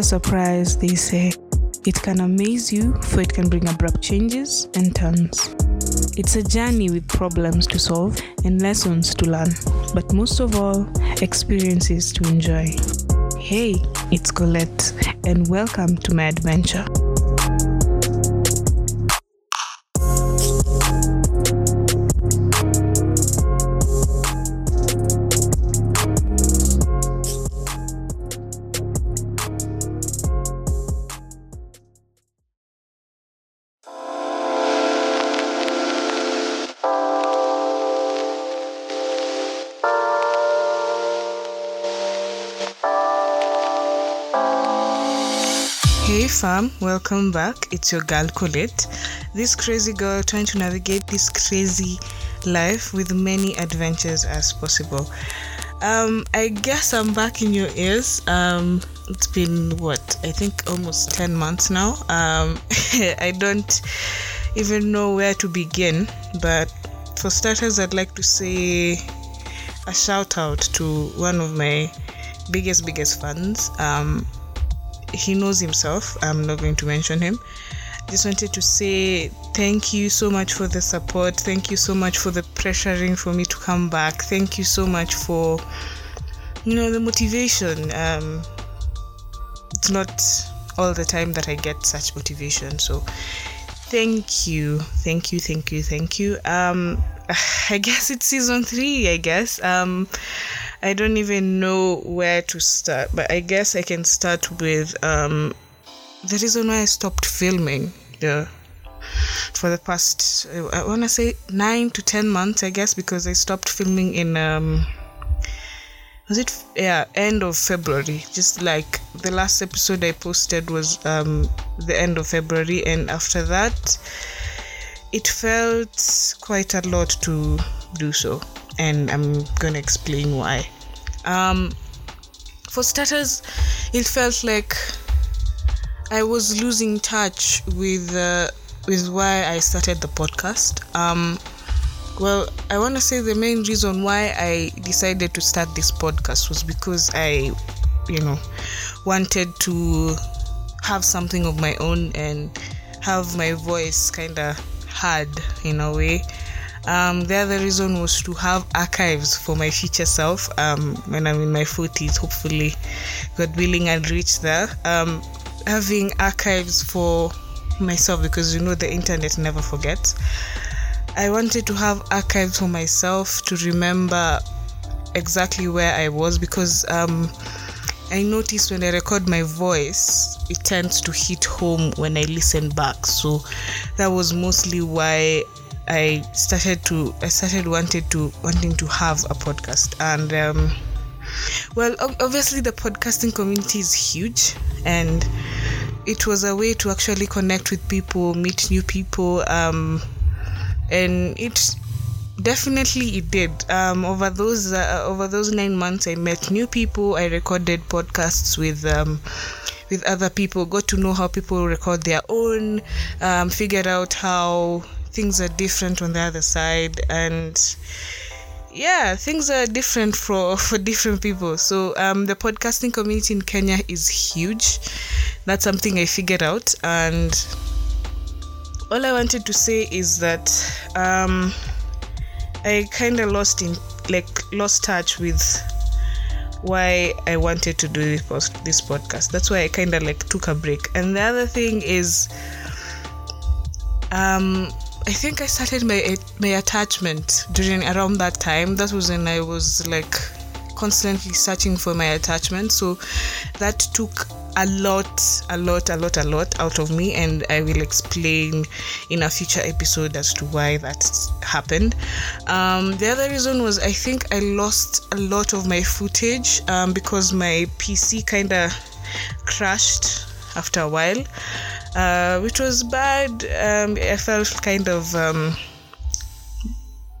a surprise, they say. It can amaze you, for it can bring abrupt changes and turns. It's a journey with problems to solve and lessons to learn, but most of all, experiences to enjoy. Hey, it's Colette, and welcome to my adventure. Fam, welcome back. It's your girl Colette. This crazy girl trying to navigate this crazy life with many adventures as possible. Um, I guess I'm back in your ears. Um, it's been what I think almost 10 months now. Um, I don't even know where to begin, but for starters, I'd like to say a shout out to one of my biggest, biggest fans. Um, he knows himself. I'm not going to mention him. Just wanted to say thank you so much for the support. Thank you so much for the pressuring for me to come back. Thank you so much for you know the motivation. Um, it's not all the time that I get such motivation. So thank you, thank you, thank you, thank you. Um, I guess it's season three. I guess. Um, I don't even know where to start, but I guess I can start with um, the reason why I stopped filming. Yeah, for the past I want to say nine to ten months, I guess, because I stopped filming in um, was it yeah end of February. Just like the last episode I posted was um, the end of February, and after that, it felt quite a lot to do so and I'm gonna explain why. Um, for starters, it felt like I was losing touch with uh, with why I started the podcast. Um, well, I want to say the main reason why I decided to start this podcast was because I, you know, wanted to have something of my own and have my voice kind of heard in a way um, the other reason was to have archives for my future self um, when I'm in my 40s, hopefully, God willing, I'll reach there. Um, having archives for myself because you know the internet never forgets. I wanted to have archives for myself to remember exactly where I was because um, I noticed when I record my voice, it tends to hit home when I listen back. So that was mostly why I started to I started wanted to wanting to have a podcast. And um, well obviously the podcasting community is huge. And it was a way to actually connect with people meet new people um, and it definitely it did. Um, over those uh, over those nine months i met new people. I recorded podcasts with um, with other people got to know how people record their own um, figured out how things are different on the other side and yeah things are different for for different people. So um, the podcasting community in kenya is huge. That's something i figured out and all i wanted to say is that um, i kind of lost in like lost touch with why i wanted to do this, this podcast. That's why i kind of like took a break. And the other thing is um I think I started my my attachment during around that time. That was when I was like constantly searching for my attachment. So that took a lot, a lot, a lot, a lot out of me, and I will explain in a future episode as to why that happened. Um, the other reason was I think I lost a lot of my footage um, because my PC kind of crashed after a while uh, which was bad. Um, I felt kind of um,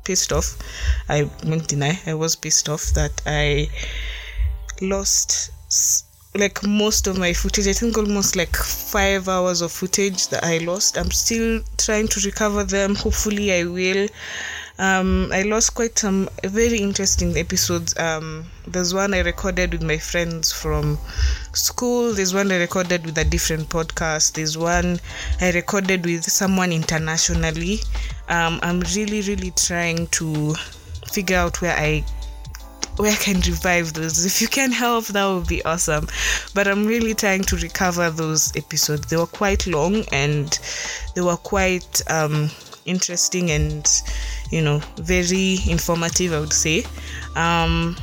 pissed off. I won't deny I was pissed off that I lost like most of my footage. I think almost like five hours of footage that I lost. I'm still trying to recover them. Hopefully, I will. Um, I lost quite some very interesting episodes. Um, there's one I recorded with my friends from school. There's one I recorded with a different podcast. There's one I recorded with someone internationally. Um, I'm really, really trying to figure out where I where I can revive those. If you can help, that would be awesome. But I'm really trying to recover those episodes. They were quite long and they were quite um, interesting and you know very informative. I would say. Um,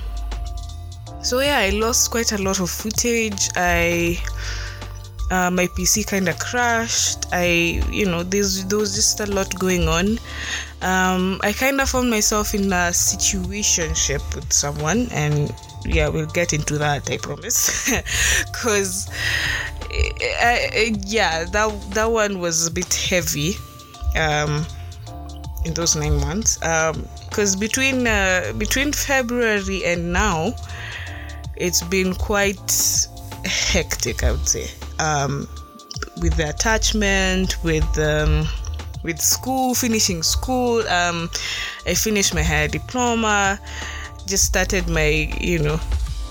so yeah, I lost quite a lot of footage. I uh, my PC kind of crashed. I, you know, there's there was just a lot going on. Um, I kind of found myself in a situationship with someone, and yeah, we'll get into that. I promise, because yeah, that that one was a bit heavy. Um, in those nine months, because um, between uh, between February and now, it's been quite hectic. I would say um, with the attachment, with um, with school, finishing school. Um, I finished my higher diploma, just started my, you know,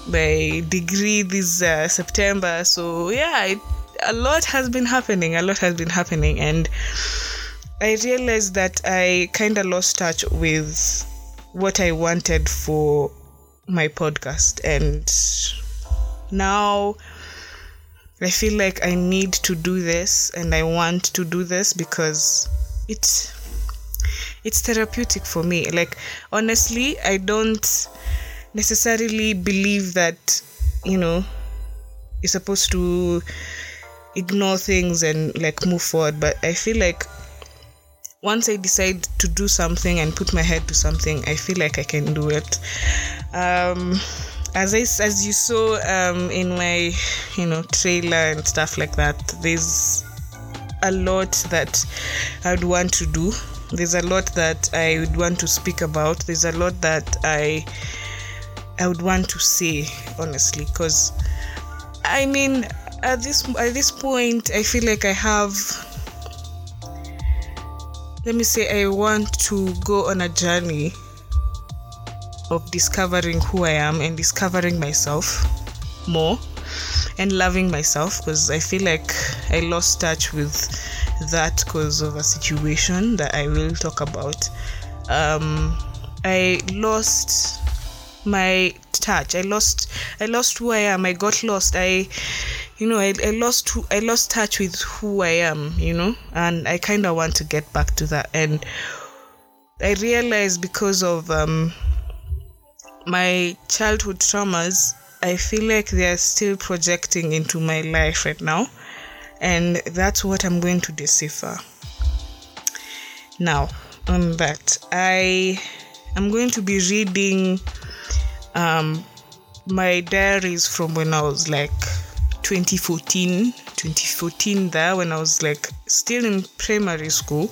my degree this uh, September. So yeah, it, a lot has been happening. A lot has been happening, and I realized that I kind of lost touch with what I wanted for my podcast, and now I feel like I need to do this and I want to do this because it's it's therapeutic for me. Like honestly, I don't necessarily believe that, you know, you're supposed to ignore things and like move forward, but I feel like once I decide to do something and put my head to something, I feel like I can do it. Um as I, as you saw um, in my you know trailer and stuff like that there's a lot that I would want to do there's a lot that I would want to speak about there's a lot that I I would want to say honestly because I mean at this at this point I feel like I have let me say I want to go on a journey of discovering who I am and discovering myself more and loving myself because I feel like I lost touch with that because of a situation that I will talk about. Um, I lost my touch. I lost I lost who I am. I got lost. I you know I, I lost who, I lost touch with who I am, you know, and I kind of want to get back to that. And I realized because of um, my childhood traumas, I feel like they are still projecting into my life right now. And that's what I'm going to decipher. Now, on that, I am going to be reading um, my diaries from when I was like 2014, 2014 there when I was like still in primary school.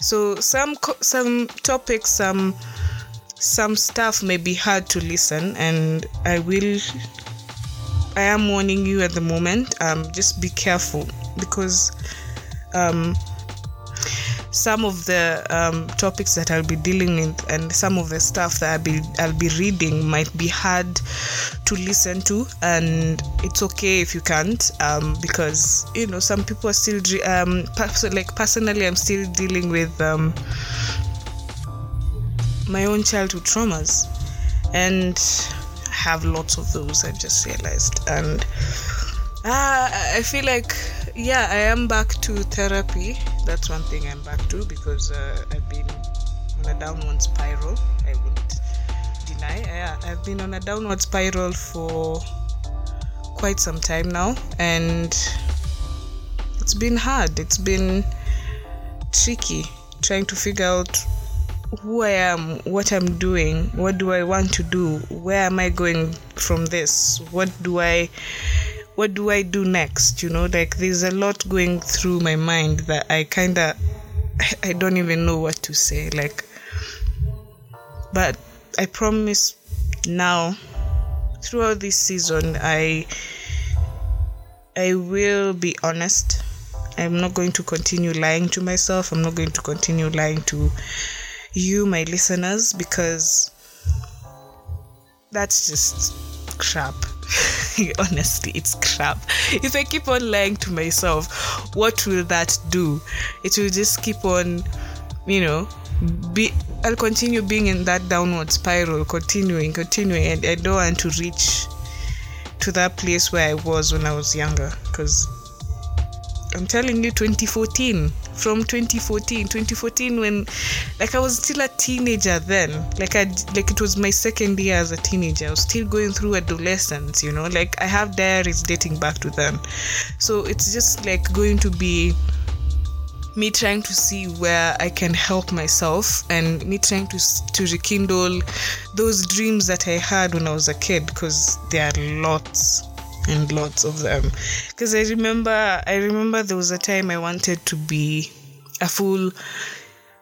So some some topics, some some stuff may be hard to listen and i will i am warning you at the moment um, just be careful because um, some of the um, topics that I'll be dealing with and some of the stuff that I'll be, I'll be reading might be hard to listen to, and it's okay if you can't, um, because you know some people are still um, like personally I'm still dealing with um, my own childhood traumas and have lots of those i've just realized. And uh, i feel like yeah i am back to therapy that's one thing i'm back to because uh, i've been on a downward spiral. I wouldn't deny. Yeah, i've been on a downward spiral for quite some time now and it's been hard. It's been tricky trying to figure out who I am, what I'm doing, what do I want to do, where am I going from this, what do I what do I do next? You know, like there's a lot going through my mind that I kind of I don't even know what to say. Like, but I promise now, throughout this season, I I will be honest. I'm not going to continue lying to myself. I'm not going to continue lying to you, my listeners, because that's just crap. Honestly, it's crap. If I keep on lying to myself, what will that do? It will just keep on, you know, be I'll continue being in that downward spiral, continuing, continuing, and I don't want to reach to that place where I was when I was younger because I'm telling you 2014 from 2014 2014 when like I was still a teenager then. Like I like it was my second year as a teenager. I was still going through adolescence you know? Like I have diaries dating back to then. So it's just like going to be me trying to see where I can help myself and me trying to to rekindle those dreams that I had when I was a kid because there are lots and lots of them because I remember I remember there was a time I wanted to be a full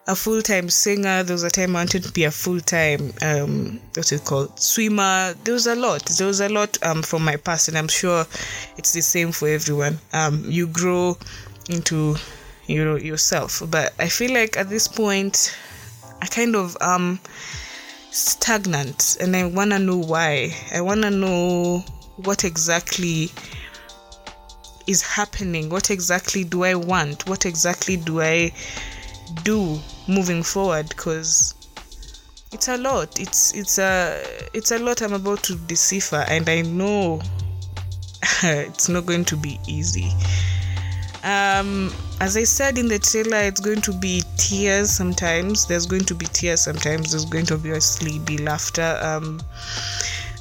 a full time singer. There was a time I wanted to be a full time um what's it called swimmer. There was a lot. There was a lot um from my past, and I'm sure it's the same for everyone. Um, you grow into you know yourself, but I feel like at this point, I kind of um stagnant, and I wanna know why. I wanna know what exactly is happening? What exactly do i want? What exactly do i do moving forward? Because it's a lot. It's it's a it's a lot i'm about to decipher and i know it's not going to be easy. Um as i said in the trailer it's going to be tears sometimes. There's going to be tears sometimes. There's going to be obviously be laughter. Um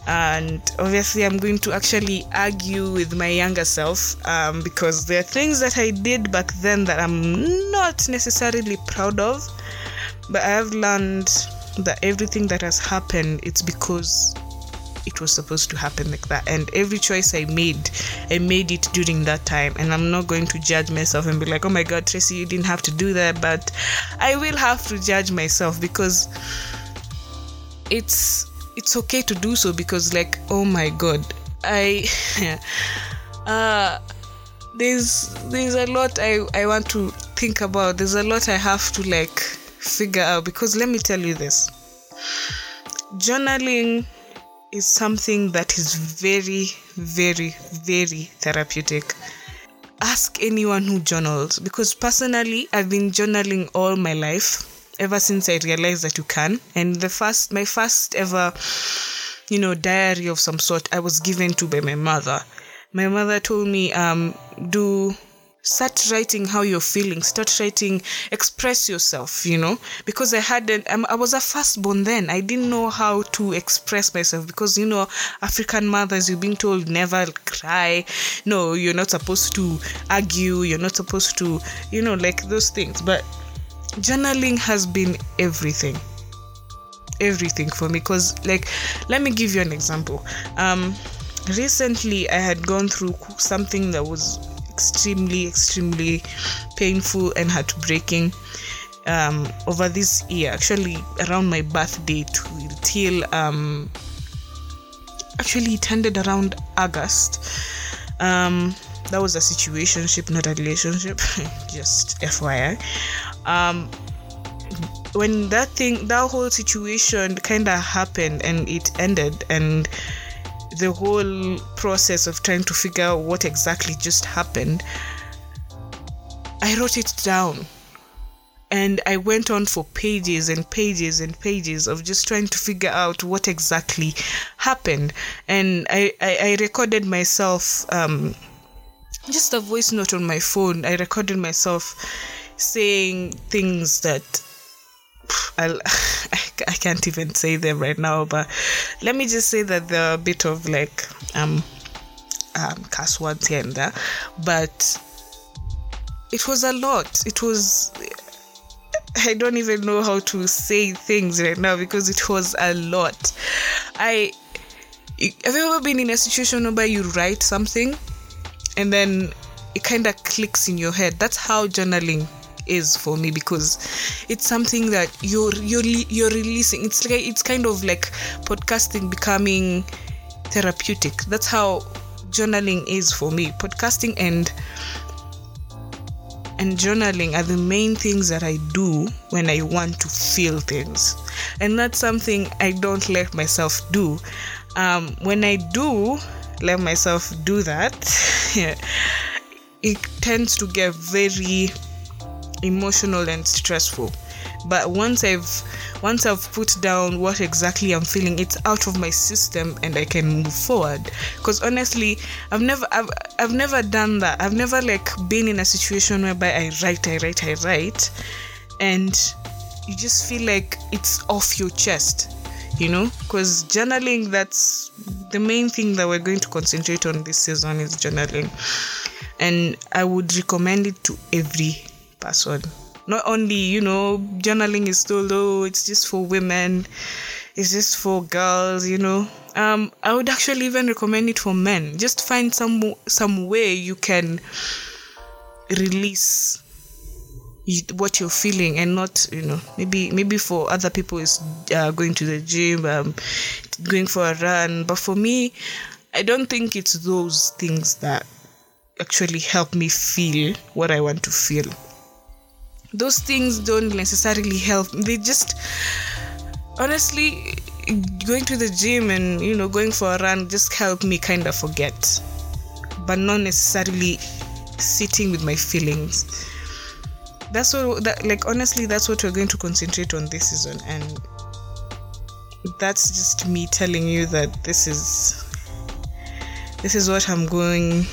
and obviously i'm going to actually argue with my younger self um, because there are things that i did back then that i'm not necessarily proud of. But i have learned that everything that has happened it's because it was supposed to happen like that. And every choice i made i made it during that time. And i'm not going to judge myself and be like oh my god tracy you didn't have to do that. But i will have to judge myself because it's it's okay to do so because like oh my god. I uh there's there's a lot i i want to think about. There's a lot i have to like figure out because let me tell you this. Journaling is something that is very very very therapeutic. Ask anyone who journals because personally i've been journaling all my life ever since I realized that you can. And the first, my first ever, you know, diary of some sort, I was given to by my mother. My mother told me, um, do start writing how you're feeling. Start writing express yourself you know. Because i had an, um, i was a firstborn then. I didn't know how to express myself because you know african mothers you're being told never cry. No you're not supposed to argue. You're not supposed to you know like those things. But journaling has been everything. Everything for me because like let me give you an example. Um recently i had gone through something that was extremely extremely painful and heartbreaking um over this year actually around my birthday till um actually it ended around august. Um that was a situationship not a relationship just fyi um when that thing that whole situation kind of happened and it ended and the whole process of trying to figure out what exactly just happened i wrote it down. And i went on for pages and pages and pages of just trying to figure out what exactly happened. And i i, I recorded myself um just a voice note on my phone. I recorded myself saying things that I'll, I can't even say them right now, but let me just say that there are a bit of like um, um cuss words here and there, but it was a lot. It was I don't even know how to say things right now because it was a lot. I have you ever been in a situation where you write something and then it kind of clicks in your head? That's how journaling is for me because it's something that you're you're you're releasing it's like it's kind of like podcasting becoming therapeutic that's how journaling is for me podcasting and and journaling are the main things that I do when I want to feel things. And that's something I don't let myself do. Um, when I do let myself do that, it tends to get very emotional and stressful. But once i've once i've put down what exactly i'm feeling it's out of my system and i can move forward. Because honestly i've never I've, I've never done that. I've never like been in a situation whereby i write i write i write and you just feel like it's off your chest you know? Because journaling that's the main thing that we're going to concentrate on this season is journaling. And i would recommend it to every person not only you know journaling is so low it's just for women it's just for girls you know. Um i would actually even recommend it for men. Just find some some way you can release what you're feeling and not you know maybe maybe for other people is uh, going to the gym um, going for a run. But for me i don't think it's those things that actually help me feel what i want to feel those things don't necessarily help. They just honestly going to the gym and you know going for a run just help me kind of forget but not necessarily sitting with my feelings. That's what that like honestly that's what we're going to concentrate on this season and that's just me telling you that this is this is what i'm going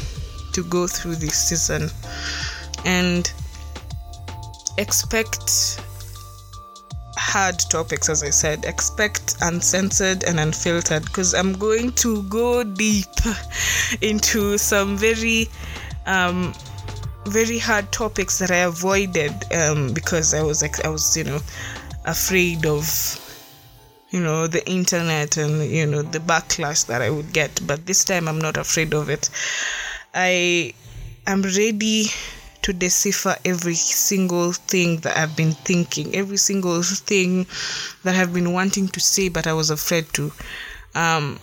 to go through this season. And expect hard topics as i said. Expect uncensored and unfiltered because i'm going to go deep into some very um very hard topics that i avoided um because i was like i was you know afraid of you know the internet and you know the backlash that i would get. But this time i'm not afraid of it. I am ready to decipher every single thing that I've been thinking, every single thing that I've been wanting to say, but I was afraid to. Um,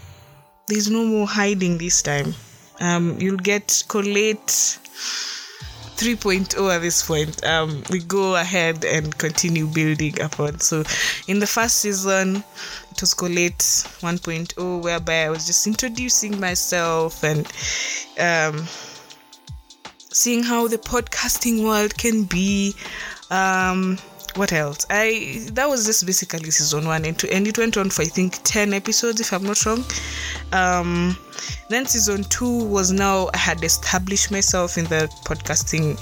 there's no more hiding this time. Um, you'll get Colette 3.0 at this point. Um, we go ahead and continue building upon. So, in the first season, it was Colette 1.0, whereby I was just introducing myself and um, seeing how the podcasting world can be. Um, what else? I that was just basically season one and two, and it went on for I think ten episodes if I'm not wrong. Um, then season two was now I had established myself in the podcasting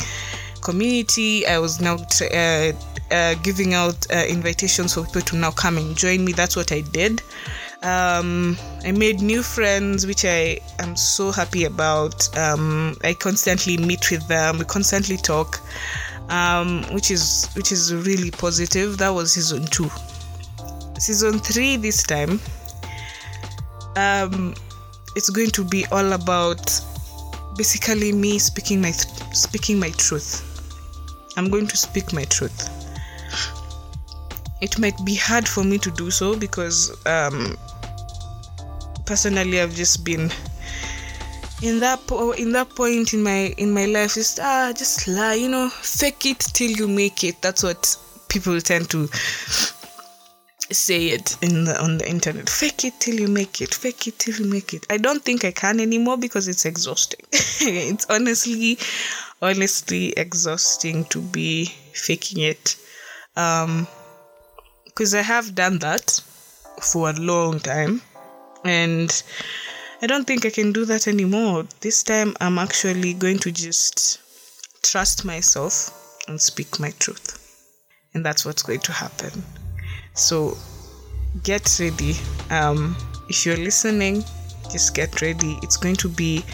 community. I was now uh, uh, giving out uh, invitations for people to now come and join me. That's what I did. Um, I made new friends, which I am so happy about. Um, I constantly meet with them. We constantly talk, um, which is which is really positive. That was season two. Season three this time. Um, it's going to be all about basically me speaking my th- speaking my truth. I'm going to speak my truth it might be hard for me to do so because um, personally I've just been in that po- in that point in my in my life just ah just lie you know fake it till you make it. That's what people tend to say it in the on the internet. Fake it till you make it fake it till you make it. I don't think i can anymore because it's exhausting. It's honestly honestly exhausting to be faking it. Um because I have done that for a long time and I don't think I can do that anymore. This time I'm actually going to just trust myself and speak my truth. And that's what's going to happen. So get ready. Um, if you're listening, just get ready. It's going to be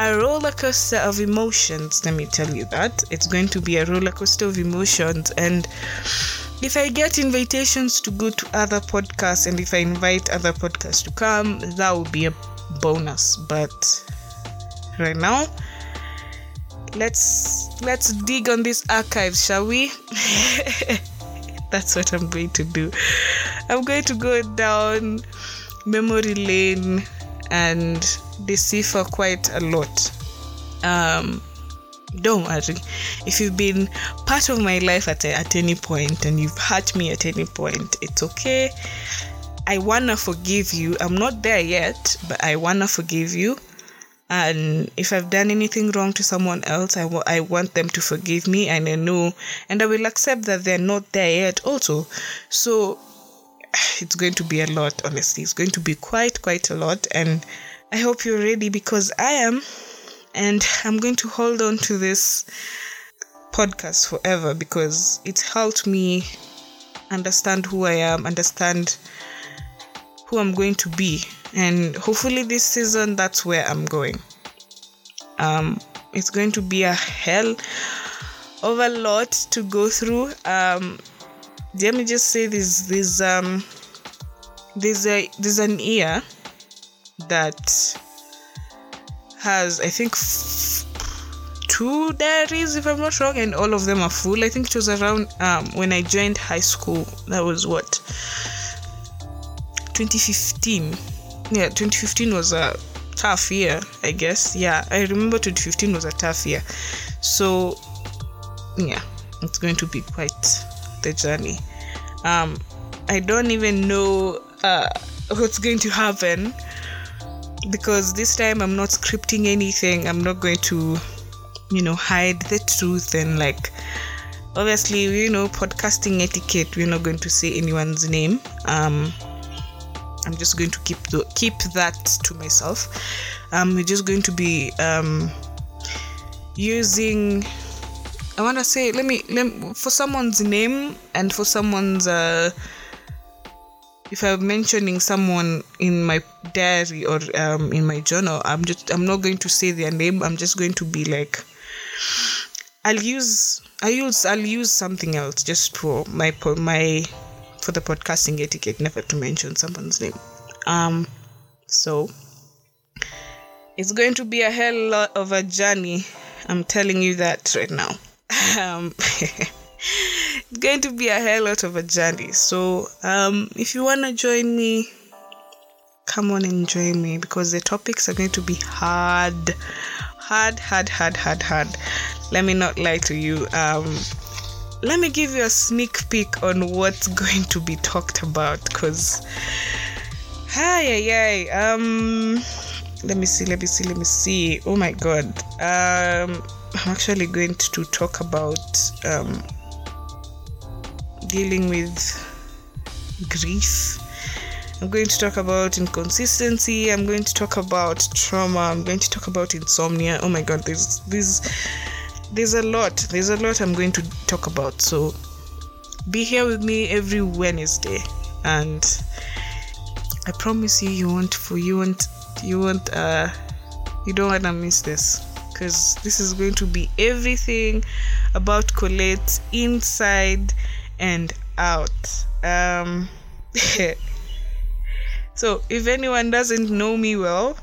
a roller coaster of emotions. Let me tell you that. It's going to be a roller coaster of emotions. And if I get invitations to go to other podcasts and if I invite other podcasts to come, that would be a bonus. But right now, let's let's dig on this archive, shall we? That's what I'm going to do. I'm going to go down memory lane and decipher quite a lot. Um, don't worry. If you've been part of my life at, at any point and you've hurt me at any point, it's okay. I wanna forgive you. I'm not there yet, but I wanna forgive you. And if I've done anything wrong to someone else, I, w- I want them to forgive me and I know, and I will accept that they're not there yet also. So it's going to be a lot, honestly. It's going to be quite, quite a lot. And I hope you're ready because I am. And I'm going to hold on to this podcast forever because it helped me understand who I am, understand who I'm going to be. And hopefully, this season, that's where I'm going. Um, it's going to be a hell of a lot to go through. Um, let me just say this: there's um, there's a there's an ear that has I think f- two diaries if I'm not wrong, and all of them are full. I think it was around um, when I joined high school. That was what 2015. Yeah, 2015 was a tough year, I guess. Yeah, I remember 2015 was a tough year. So yeah, it's going to be quite the journey. Um, I don't even know uh, what's going to happen because this time I'm not scripting anything. I'm not going to, you know, hide the truth and like obviously, you know, podcasting etiquette, we're not going to say anyone's name. Um, I'm just going to keep the, keep that to myself. Um, we're just going to be um, using. I want to say, let me, let me, for someone's name and for someone's. Uh, if I'm mentioning someone in my diary or um, in my journal, I'm just I'm not going to say their name. I'm just going to be like, I'll use I use I'll use something else just for my my for the podcasting etiquette, never to mention someone's name. Um, so it's going to be a hell lot of a journey. I'm telling you that right now. Um, going to be a hell lot of a journey. So um, if you wanna join me, come on and join me because the topics are going to be hard, hard, hard, hard, hard, hard. Let me not lie to you. Um, let me give you a sneak peek on what's going to be talked about because hi hi um let me see let me see let me see oh my god um i'm actually going to talk about um dealing with grief. I'm going to talk about inconsistency. I'm going to talk about trauma. I'm going to talk about insomnia. Oh my god there's there's there's a lot. There's a lot i'm going to talk about. So be here with me every wednesday. And i promise you you want for you want you want uh you don't want to miss this. Because this is going to be everything about colette inside and out. Um so if anyone doesn't know me well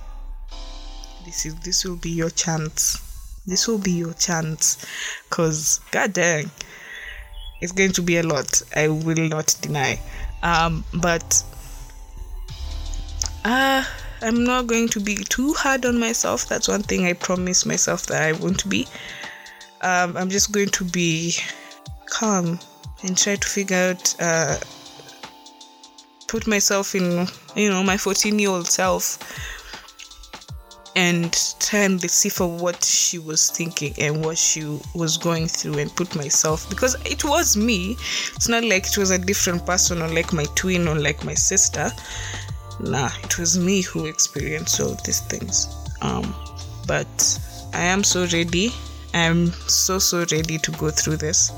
this is this will be your chance. This will be your chance. Because god dang it's going to be a lot. I will not deny. Um but uh i'm not going to be too hard on myself. That's one thing i promise myself that i won't be. Um i'm just going to be calm and try to figure out uh put myself in you know my 14 year old self and try and decipher what she was thinking and what she was going through and put myself because it was me. It's not like it was a different person or like my twin or like my sister. Nah it was me who experienced all these things. Um but i am so ready. I'm so so ready to go through this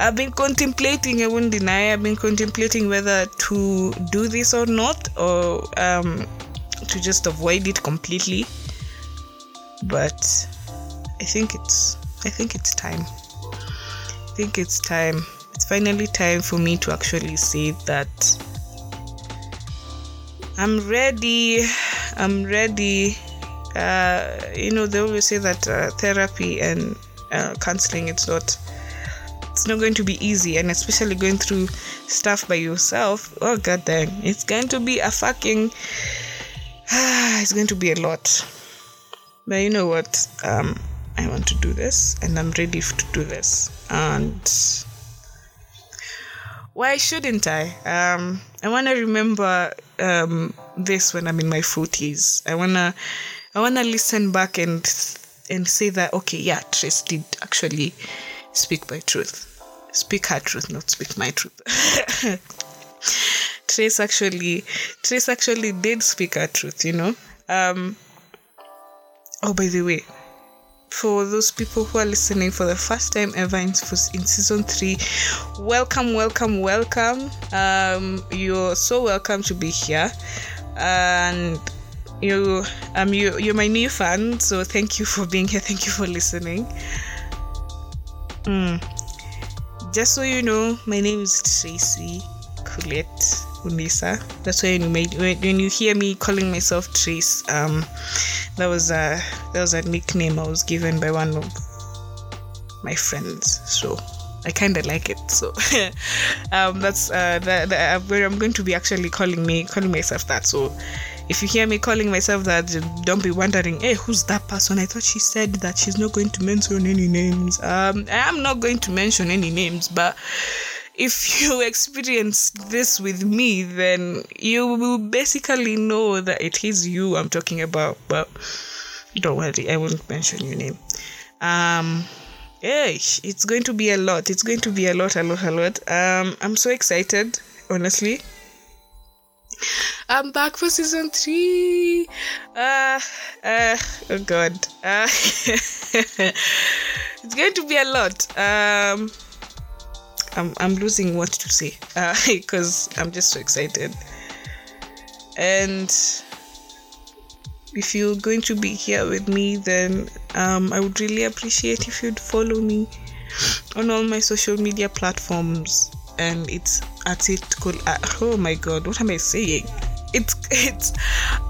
I've been contemplating, I won't deny, I've been contemplating whether to do this or not, or um, to just avoid it completely. But I think it's I think it's time. I think it's time. It's finally time for me to actually say that I'm ready. I'm ready. Uh, you know, they always say that uh, therapy and uh, counseling it's not it's not going to be easy and especially going through stuff by yourself oh god dang it's going to be a fucking it's going to be a lot but you know what um I want to do this and I'm ready to do this. And why shouldn't I? Um, I want to remember um, this when I'm in my 40s. I want to I want to listen back and and say that okay, yeah, Trace did actually speak my truth. Speak her truth, not speak my truth. Trace actually Trace actually did speak her truth, you know. Um oh by the way, for those people who are listening for the first time ever in, in season three, welcome, welcome, welcome. Um, you're so welcome to be here, and you um you you're my new fan, so thank you for being here. Thank you for listening. Mm. Just so you know, my name is Tracy Colette. Unisa. That's why you made when you hear me calling myself Trace, um, that was a that was a nickname I was given by one of my friends. So I kind of like it. So um, that's uh, the, the, uh, where I'm going to be actually calling me calling myself that. So if you hear me calling myself that, don't be wondering, hey, who's that person? I thought she said that she's not going to mention any names. Um, I am not going to mention any names, but if you experience this with me, then you will basically know that it is you I'm talking about. But don't worry, I won't mention your name. Um, yeah, it's going to be a lot. It's going to be a lot, a lot, a lot. Um, I'm so excited, honestly. I'm back for season three. Uh, uh, oh god. Uh, it's going to be a lot. Um, I'm, I'm losing what to say because uh, I'm just so excited. And if you're going to be here with me, then um, I would really appreciate if you'd follow me on all my social media platforms. And it's at it. Uh, oh my god, what am I saying? it's it's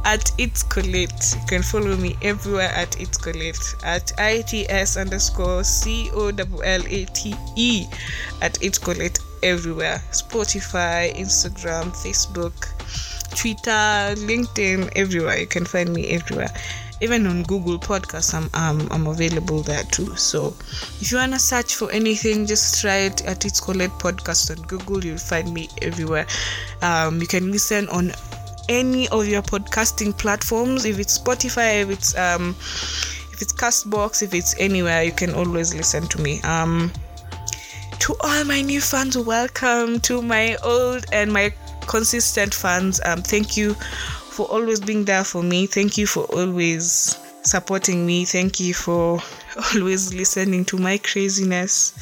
at it's Colette. You can follow me everywhere at it's Colette at its underscore c o w l a t e at it's Colette everywhere. Spotify, Instagram, Facebook, Twitter, LinkedIn, everywhere. You can find me everywhere. Even on Google Podcasts, I'm, um, I'm available there too. So if you want to search for anything, just try it at It's Colette Podcast on Google. You'll find me everywhere. Um, you can listen on any of your podcasting platforms. If it's Spotify, if it's um, if it's Castbox, if it's anywhere, you can always listen to me. Um, to all my new fans, welcome. To my old and my consistent fans, um, thank you for always being there for me. Thank you for always supporting me. Thank you for always listening to my craziness.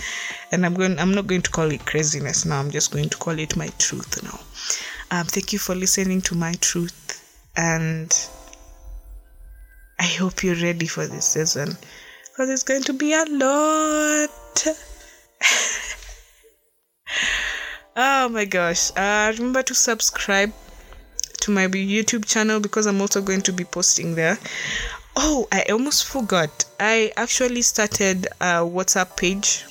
And I'm going I'm not going to call it craziness now. I'm just going to call it my truth now. Um, thank you for listening to my truth, and I hope you're ready for this season because it's going to be a lot. oh my gosh! Uh, remember to subscribe to my YouTube channel because I'm also going to be posting there. Oh, I almost forgot. I actually started a WhatsApp page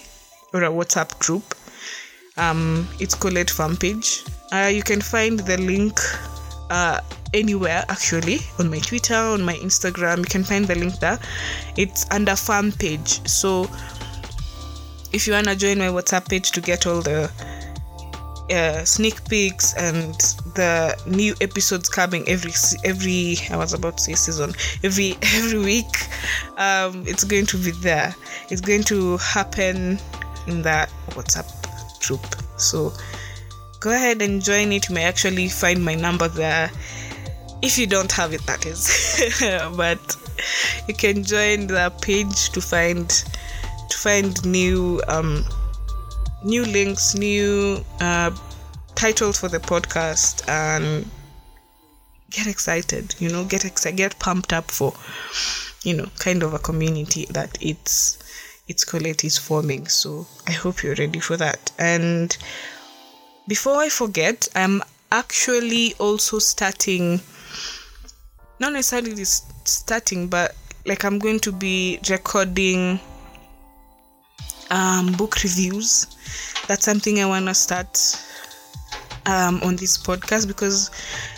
or a WhatsApp group. Um, it's Colette Fan Page uh, you can find the link uh, anywhere actually on my Twitter, on my Instagram. You can find the link there. It's under fan page. So if you wanna join my WhatsApp page to get all the uh, sneak peeks and the new episodes coming every every I was about to say season every every week, um, it's going to be there. It's going to happen in that WhatsApp group. So go ahead and join it. You may actually find my number there if you don't have it, that is. but you can join the page to find to find new um, new links, new uh, titles for the podcast, and get excited. You know, get excited, get pumped up for you know, kind of a community that it's it's Colette is forming. So I hope you're ready for that. And before I forget, I'm actually also starting, not necessarily starting, but like I'm going to be recording um, book reviews. That's something I want to start um, on this podcast because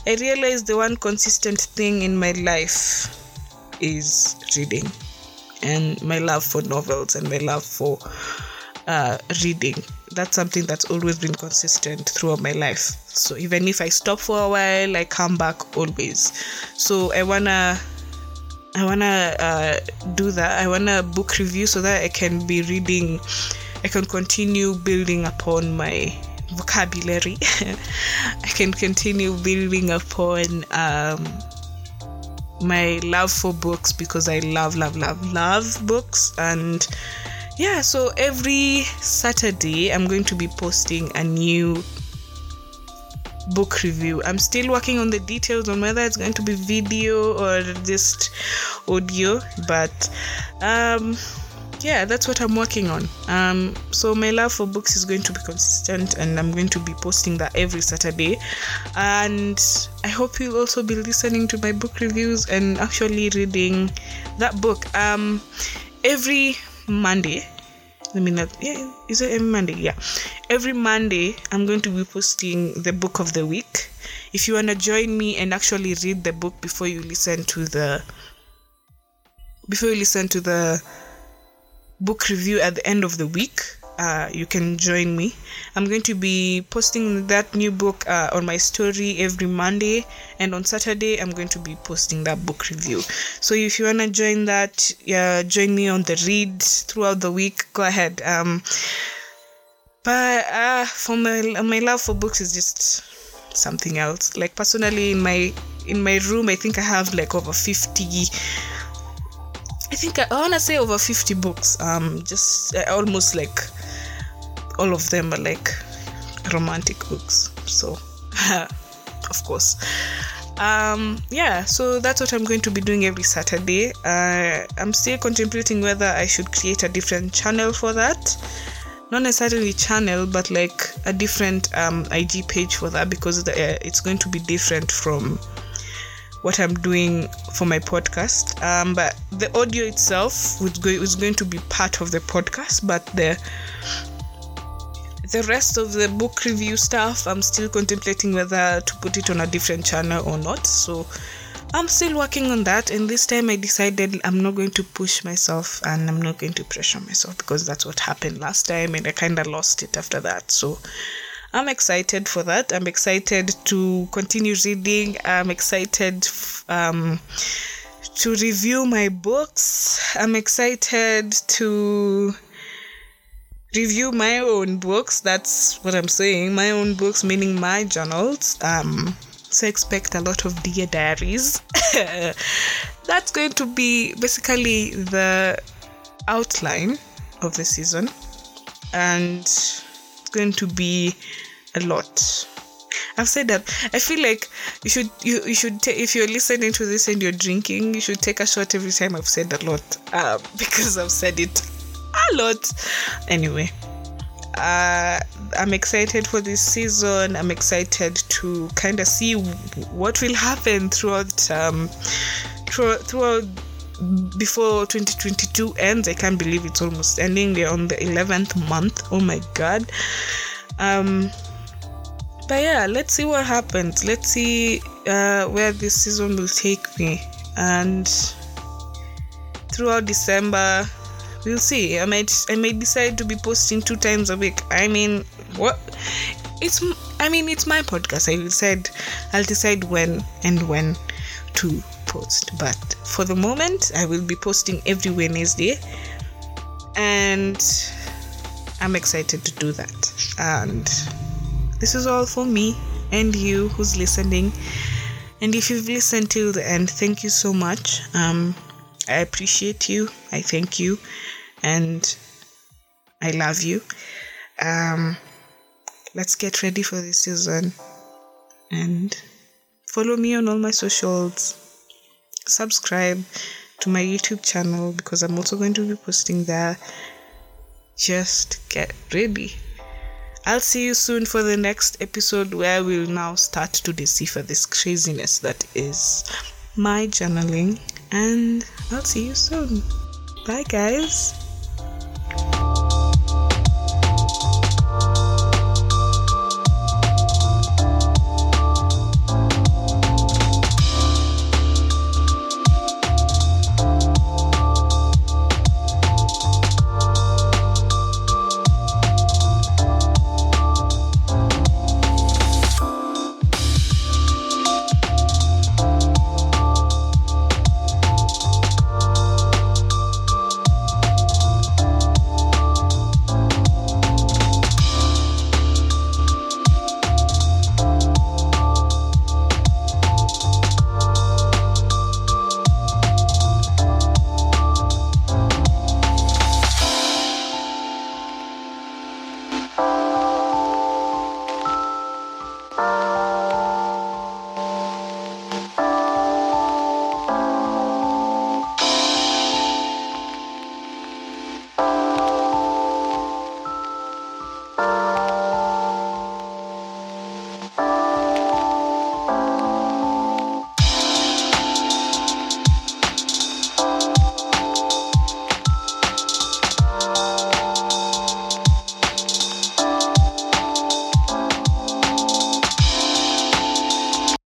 I realized the one consistent thing in my life is reading. and my love for novels and my love for uh, reading. That's something that's always been consistent throughout my life. So even if I stop for a while, I come back always. So I wanna I wanna uh, do that. I wanna book review so that I can be reading. I can continue building upon my vocabulary. I can continue building upon um, my love for books because I love, love, love, love books. And yeah, so every Saturday I'm going to be posting a new book review. I'm still working on the details on whether it's going to be video or just audio, but um yeah, that's what I'm working on. Um, so my love for books is going to be consistent, and I'm going to be posting that every Saturday. And I hope you'll also be listening to my book reviews and actually reading that book. Um, every Monday. I mean, yeah, is it every Monday? Yeah, every Monday I'm going to be posting the book of the week. If you wanna join me and actually read the book before you listen to the before you listen to the book review at the end of the week, uh, you can join me. I'm going to be posting that new book uh, on my story every Monday, and on Saturday, I'm going to be posting that book review. So if you want to join that, yeah, join me on the read throughout the week, go ahead. Um, but uh, for my my love for books is just something else. Like personally, in my in my room, I think I have like over 50 I think I, I want to say over 50 books. Um, just uh, almost like all of them are like romantic books. So, of course. Um, yeah, so that's what I'm going to be doing every Saturday. Uh, I'm still contemplating whether I should create a different channel for that. Not necessarily channel, but like a different um, IG page for that because the, uh, it's going to be different from what I'm doing for my podcast. Um, but the audio itself go- was going to be part of the podcast, but the the rest of the book review stuff, I'm still contemplating whether to put it on a different channel or not. So I'm still working on that. And this time I decided I'm not going to push myself and I'm not going to pressure myself because that's what happened last time and I kind of lost it after that. So I'm excited for that. I'm excited to continue reading. I'm excited um, to review my books. I'm excited to review my own books. That's what I'm saying. My own books, meaning my journals. Um, so expect a lot of dear diaries. That's going to be basically the outline of the season, and it's going to be a lot. I've said that. I feel like you should you, you should take if you're listening to this and you're drinking, you should take a shot every time I've said a lot. Uh, because I've said it lot. Anyway. Uh, I'm excited for this season. I'm excited to kind of see what will happen throughout um, throughout, throughout before 2022 ends. I can't believe it's almost ending. We're on the 11th month. Oh my god. Um, but yeah, let's see what happens. Let's see uh, where this season will take me. And throughout December, we'll see. I might I might decide to be posting two times a week. I mean, what? It's I mean it's my podcast. I said I'll decide when and when to post. But for the moment, I will be posting every Wednesday, and I'm excited to do that. And this is all for me and you who's listening. And if you've listened till the end, thank you so much. Um, I appreciate you. I thank you, and I love you. Um, let's get ready for this season, and follow me on all my socials subscribe to my YouTube channel because I'm also going to be posting there. Just get ready. I'll see you soon for the next episode where we'll now start to decipher this craziness that is my journaling. And I'll see you soon. Bye, guys.